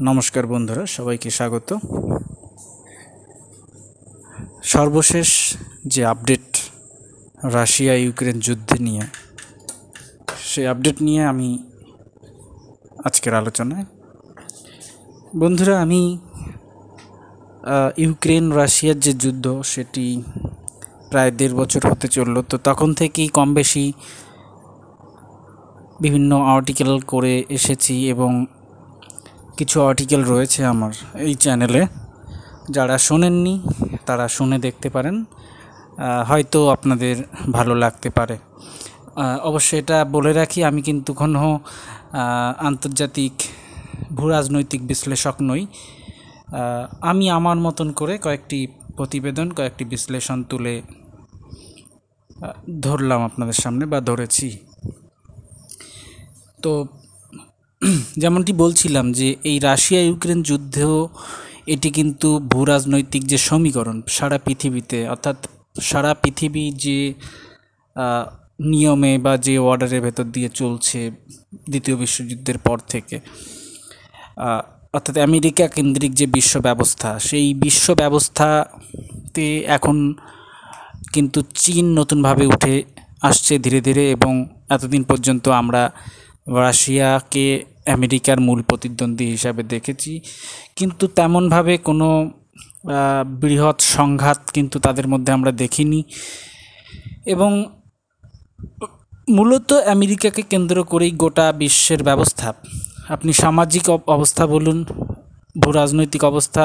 নমস্কার বন্ধুরা, সবাইকে স্বাগত। সর্বশেষ যে আপডেট রাশিয়া ইউক্রেন যুদ্ধে নিয়ে, সেই আপডেট নিয়ে আমি আজকের আলোচনায়। বন্ধুরা, আমি ইউক্রেন রাশিয়ার যে যুদ্ধ, সেটি প্রায় দেড় বছর হতে চলল। তো তখন থেকেই কম বেশি বিভিন্ন আর্টিকেল করে এসেছি এবং কিছু আর্টিকেল রয়েছে আমার এই চ্যানেলে যারা শোনেননি, তারা শুনে দেখতে পারেন। হয়তো আপনাদের ভালো লাগতে পারে। অবশ্যই এটা বলে রাখি, আমি কিন্তু কোনো আন্তর্জাতিক ভূ রাজনৈতিক বিশ্লেষক নই। আমি আমার মতন করে কয়েকটি প্রতিবেদন, কয়েকটি বিশ্লেষণ তুলে ধরলাম আপনাদের সামনে বা ধরেছি। তো যেমনটি বলছিলাম যে এই রাশিয়া ইউক্রেন যুদ্ধেও এটি কিন্তু ভূ রাজনৈতিক যে সমীকরণ, সারা পৃথিবীতে, অর্থাৎ সারা পৃথিবী যে নিয়মে বা যে অর্ডারের ভেতর দিয়ে চলছে দ্বিতীয় বিশ্বযুদ্ধের পর থেকে অর্থাৎ আমেরিকা কেন্দ্রিক যে বিশ্ব ব্যবস্থা, সেই বিশ্ব ব্যবস্থাতে এখন কিন্তু চীন নতুনভাবে উঠে আসছে ধীরে ধীরে এবং এতদিন পর্যন্ত আমরা রাশিয়াকে আমেরিকার মূল প্রতিদ্বন্দ্বী হিসাবে দেখেছি। কিন্তু তেমনভাবে কোনো বৃহৎ সংঘাত কিন্তু তাদের মধ্যে আমরা দেখিনি। এবং মূলত আমেরিকাকে কেন্দ্র করেই গোটা বিশ্বের ব্যবস্থা। আপনি সামাজিক অবস্থা বলুন ভূ রাজনৈতিক অবস্থা,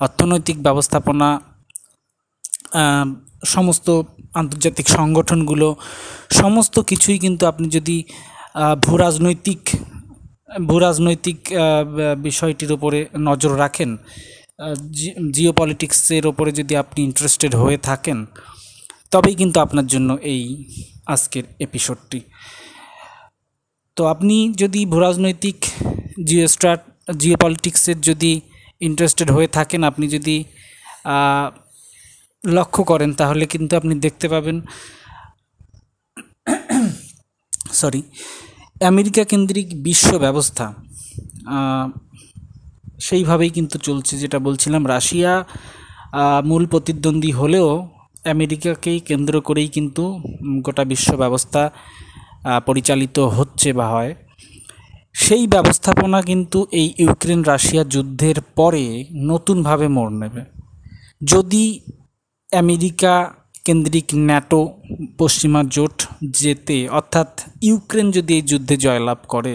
অর্থনৈতিক ব্যবস্থাপনা সমস্ত আন্তর্জাতিক সংগঠনগুলো, সমস্ত কিছুই কিন্তু আপনি যদি ভূ রাজনৈতিক ভূ রাজনৈতিক বিষয়টির ওপরে নজর রাখেন। জিও পলিটিক্সের ওপরে যদি আপনি ইন্টারেস্টেড হয়ে থাকেন, তবেই কিন্তু আপনার জন্য এই আজকের এপিসোডটি তো আপনি যদি ভূরাজনৈতিক, জিও স্ট্রাট জিও পলিটিক্সের যদি ইন্টারেস্টেড হয়ে থাকেন, আপনি যদি লক্ষ্য করেন, তাহলে কিন্তু আপনি দেখতে পাবেন সরি আমেরিকা কেন্দ্রিক বিশ্ব ব্যবস্থা সেইভাবেই কিন্তু চলছে যেটা বলছিলাম। রাশিয়া মূল প্রতিদ্বন্দ্বী হলেও আমেরিকাকেই কেন্দ্র করেই কিন্তু গোটা বিশ্ব ব্যবস্থা পরিচালিত হচ্ছে বা হয়। সেই ব্যবস্থাপনা কিন্তু এই ইউক্রেন রাশিয়া যুদ্ধের পরে নতুনভাবে মোড় নেবে। যদি আমেরিকা কেন্দ্রিক ন্যাটো পশ্চিমা জোট যেতে অর্থাৎ ইউক্রেন যদি এই যুদ্ধে জয়লাভ করে,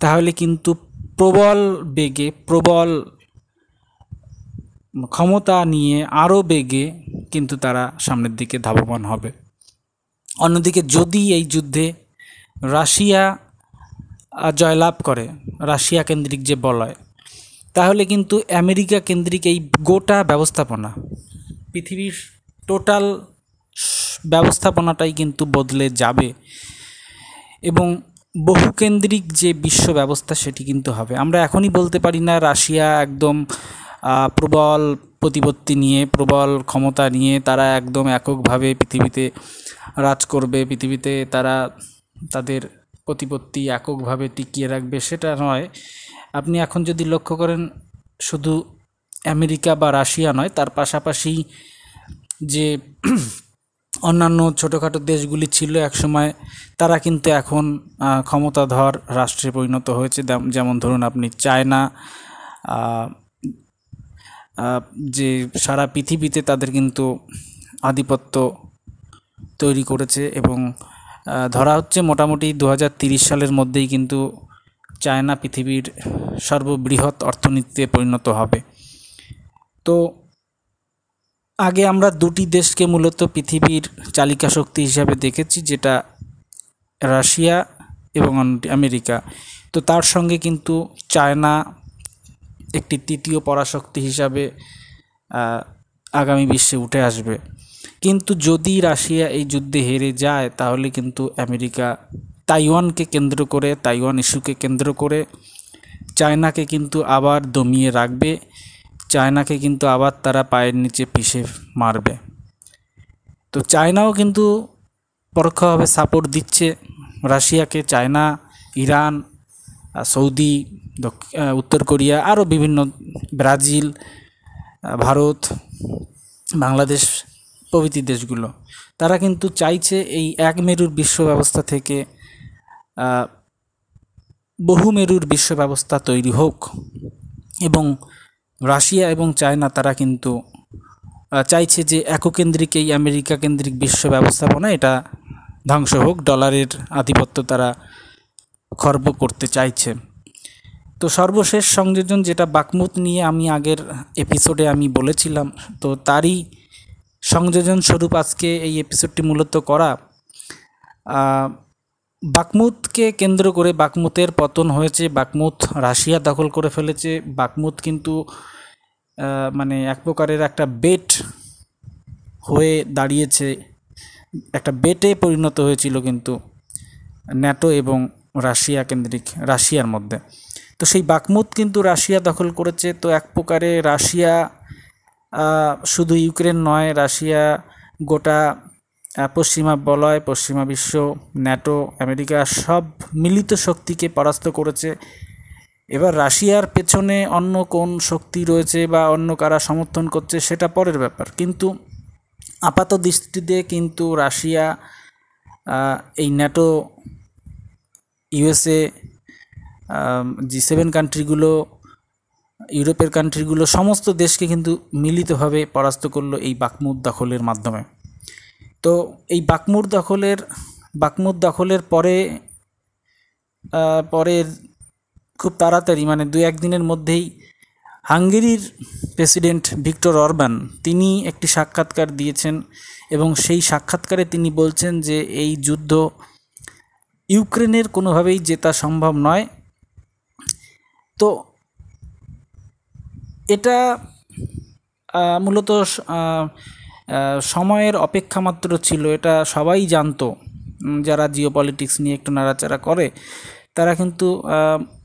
তাহলে কিন্তু প্রবল বেগে, প্রবল ক্ষমতা নিয়ে আরও বেগে কিন্তু তারা সামনের দিকে ধাবমান হবে। অন্যদিকে যদি এই যুদ্ধে রাশিয়া জয়লাভ করে, রাশিয়া কেন্দ্রিক যে বলয়, তাহলে কিন্তু আমেরিকা কেন্দ্রিক এই গোটা ব্যবস্থাপনা, পৃথিবীর টোটাল ব্যবস্থাপনাটাই কিন্তু বদলে যাবে এবং বহুকেন্দ্রিক যে বিশ্ব ব্যবস্থা সেটি কিন্তু হবে। আমরা এখনই বলতে পারি না, রাশিয়া একদম প্রবল প্রতিপত্তি নিয়ে, প্রবল ক্ষমতা নিয়ে তারা একদম এককভাবে পৃথিবীতে রাজ করবে, পৃথিবীতে তারা তাদের প্রতিপত্তি এককভাবে টিকিয়ে রাখবে সেটা নয়। আপনি এখন যদি লক্ষ্য করেন, শুধু আমেরিকা বা রাশিয়া নয়, তার পাশাপাশি যে অন্যান্য ছোটোখাটো দেশগুলি ছিল একসময়, তারা কিন্তু এখন ক্ষমতাধর রাষ্ট্রে পরিণত হয়েছে। যেমন ধরুন আপনি চায়না যে সারা পৃথিবীতে তাদের কিন্তু আধিপত্য তৈরি করেছে এবং ধরা হচ্ছে মোটামুটি দু সালের মধ্যেই কিন্তু চায়না পৃথিবীর সর্ববৃহৎ অর্থনীতিতে পরিণত হবে। তো আগে আমরা দুটি দেশকে মূলত পৃথিবীর চালিকা শক্তি হিসাবে দেখেছি, যেটা রাশিয়া এবং আমেরিকা। তো তার সঙ্গে কিন্তু চায়না একটি তৃতীয় পরাশক্তি হিসাবে আগামী বিশ্বে উঠে আসবে। কিন্তু যদি রাশিয়া এই যুদ্ধে হেরে যায়, তাহলে কিন্তু আমেরিকা তাইওয়ানকে কেন্দ্র করে, তাইওয়ান ইস্যুকে কেন্দ্র করে, চায়নাকে কিন্তু আবার দমিয়ে রাখবে। চায়নাকে কিন্তু আবার তারা পায়ের নিচে পিষে মারবে। তো চায়নাও কিন্তু পরোক্ষভাবে সাপোর্ট দিচ্ছে রাশিয়াকে। চায়না, ইরান, সৌদি উত্তর কোরিয়া, আরও বিভিন্ন, ব্রাজিল ভারত, বাংলাদেশ প্রভৃতি দেশগুলো। তারা কিন্তু চাইছে এই এক মেরুর বিশ্ব ব্যবস্থা থেকে বহু মেরুর বিশ্ব ব্যবস্থা তৈরি হোক এবং রাশিয়া এবং চায়না, তারা কিন্তু চাইছে যে এককেন্দ্রিক এই আমেরিকা কেন্দ্রিক বিশ্ব ব্যবস্থাপনা এটা ধ্বংস হোক, ডলারের আধিপত্য তারা খর্ব করতে চাইছে। তো সর্বশেষ সংযোজন যেটা বাকমুত নিয়ে আমি আগের এপিসোডে আমি বলেছিলাম, তো তারই সংযোজন স্বরূপ আজকে এই এপিসোডটি মূলত করা। বাকমুতকে কেন্দ্র করে বাকমুতের পতন হয়েছে, বাকমুত রাশিয়া দখল করে ফেলেছে। বাকমুত কিন্তু মানে এক প্রকারের একটা বেট হয়ে দাঁড়িয়েছে। একটা বেটে পরিণত হয়েছিল কিন্তু ন্যাটো এবং রাশিয়া কেন্দ্রিক, রাশিয়ার মধ্যে। তো সেই বাকমুত কিন্তু রাশিয়া দখল করেছে। তো এক প্রকারে রাশিয়া শুধু ইউক্রেন নয়, রাশিয়া গোটা পশ্চিমা বলয়, পশ্চিমা বিশ্ব, ন্যাটো, আমেরিকা সব মিলিত শক্তিকে পরাস্ত করেছে। এবার রাশিয়ার পেছনে অন্য কোন শক্তি রয়েছে বা অন্য কারা সমর্থন করছে সেটা পরের ব্যাপার। কিন্তু আপাত দৃষ্টিতে কিন্তু রাশিয়া এই ন্যাটো, ইউএসএ জি সেভেন কান্ট্রিগুলো, ইউরোপের কান্ট্রিগুলো, সমস্ত দেশকে কিন্তু মিলিতভাবে পরাস্ত করল এই বাকমুদ দখলের মাধ্যমে। তো এই বাকমুর দখলের বাকমুর দখলের পরে পরের খুব তাড়াতাড়ি মানে দু একদিনের মধ্যেই হাঙ্গেরির প্রেসিডেন্ট ভিক্টর অরবান, তিনি একটি সাক্ষাৎকার দিয়েছেন এবং সেই সাক্ষাৎকারে তিনি বলছেন যে এই যুদ্ধ ইউক্রেনের কোনোভাবেই জেতা সম্ভব নয়। তো এটা মূলত সময়ের অপেক্ষা মাত্র ছিল, এটা সবাই জানতো। যারা জিও পলিটিক্স নিয়ে একটু নাড়াচাড়া করে, তারা কিন্তু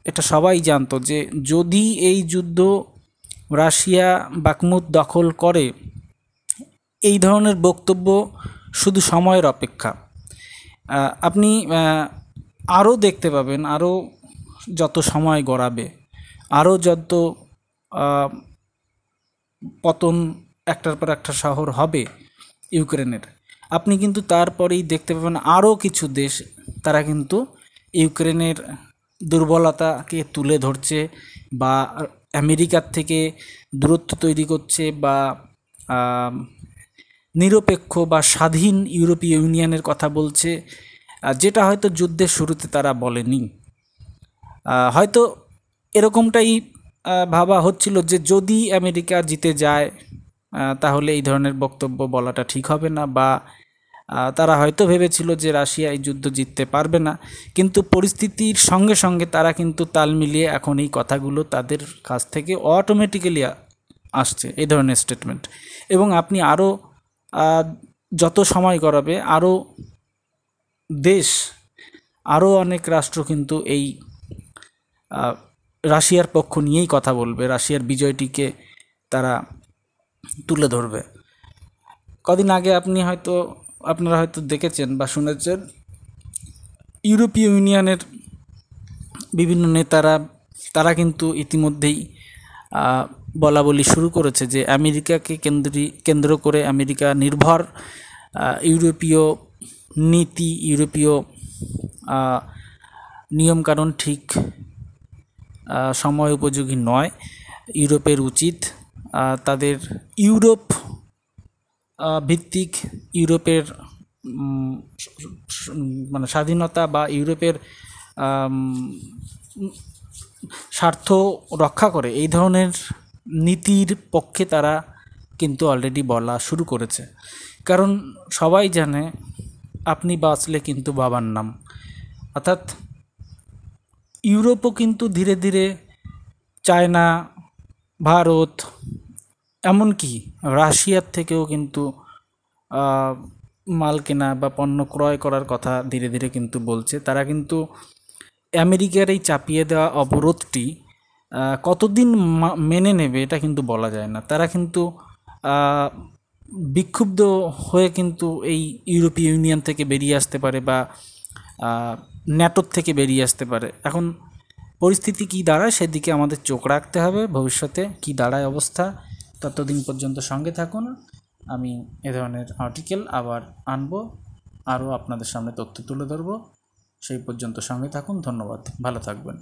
এটা সবাই জানতো যে যদি এই যুদ্ধ রাশিয়া বাকমুদ দখল করে, এই ধরনের বক্তব্য শুধু সময়ের অপেক্ষা। আপনি আরও দেখতে পাবেন, আরও যত সময় গড়াবে, আরও যত পতন একটার পর একটা শহর হবে ইউক্রেনের। আপনি কিন্তু তারপরেই দেখতে পাবেন আরও কিছু দেশ, তারা কিন্তু ইউক্রেনের দুর্বলতাকে তুলে ধরছে বা আমেরিকার থেকে দূরত্ব তৈরি করছে বা নিরপেক্ষ বা স্বাধীন ইউরোপীয় ইউনিয়নের কথা বলছে যেটা হয়তো যুদ্ধের শুরুতে তারা বলেনি। হয়তো এরকমটাই ভাবা হচ্ছিল যে যদি আমেরিকা জিতে যায় তাহলে এই ধরনের বক্তব্য বলাটা ঠিক হবে না বা তারা হয়তো ভেবেছিল যে রাশিয়া এই যুদ্ধ জিততে পারবে না। কিন্তু পরিস্থিতির সঙ্গে সঙ্গে তারা কিন্তু তাল মিলিয়ে এখন এই কথাগুলো তাদের কাছ থেকে অটোমেটিক্যালি আসছে এই ধরনের স্টেটমেন্ট এবং আপনি আরও যত সময় করাবে আরও দেশ আরও অনেক রাষ্ট্র কিন্তু এই রাশিয়ার পক্ষ নিয়েই কথা বলবে। রাশিয়ার বিজয়টিকে তারা তুলে ধরবে। কদিন আগে আপনি হয়তো, আপনারা হয়তো দেখেছেন বা শুনেছেন, ইউরোপীয় ইউনিয়নের বিভিন্ন নেতারা, তারা কিন্তু ইতিমধ্যেই বলা বলি শুরু করেছে যে আমেরিকাকে কেন্দ্রী, কেন্দ্র করে আমেরিকা নির্ভর ইউরোপীয় নীতি, ইউরোপীয় নিয়মকানুন ঠিক সময় উপযোগী নয়, ইউরোপের উচিত তাদের ইউরোপ ভিত্তিক ইউরোপের মানে স্বাধীনতা বা ইউরোপের স্বার্থ রক্ষা করে এই ধরনের নীতির পক্ষে তারা কিন্তু অলরেডি বলা শুরু করেছে। কারণ সবাই জানে আপনি বাঁচলে কিন্তু বাবার নাম। অর্থাৎ ইউরোপও কিন্তু ধীরে ধীরে চায়না, ভারত এমনকি রাশিয়ার থেকেও কিন্তু মাল কেনা বা পণ্য ক্রয় করার কথা ধীরে ধীরে কিন্তু বলছে। তারা কিন্তু আমেরিকার এই চাপিয়ে দেওয়া অবরোধটি কতদিন মেনে নেবে এটা কিন্তু বলা যায় না। তারা কিন্তু বিক্ষুব্ধ হয়ে কিন্তু এই ইউরোপীয় ইউনিয়ন থেকে বেরিয়ে আসতে পারে বা ন্যাটোর থেকে বেরিয়ে আসতে পারে। এখন পরিস্থিতি কী দাঁড়ায় সেদিকে আমাদের চোখ রাখতে হবে। ভবিষ্যতে কী দাঁড়ায় অবস্থা? ততদিন পর্যন্ত সঙ্গে থাকুন। আমি এ ধরনের আর্টিকেল আবার আনব, আরও আপনাদের সামনে তথ্য তুলে ধরবো। সেই পর্যন্ত সঙ্গে থাকুন, ধন্যবাদ। ভালো থাকবেন।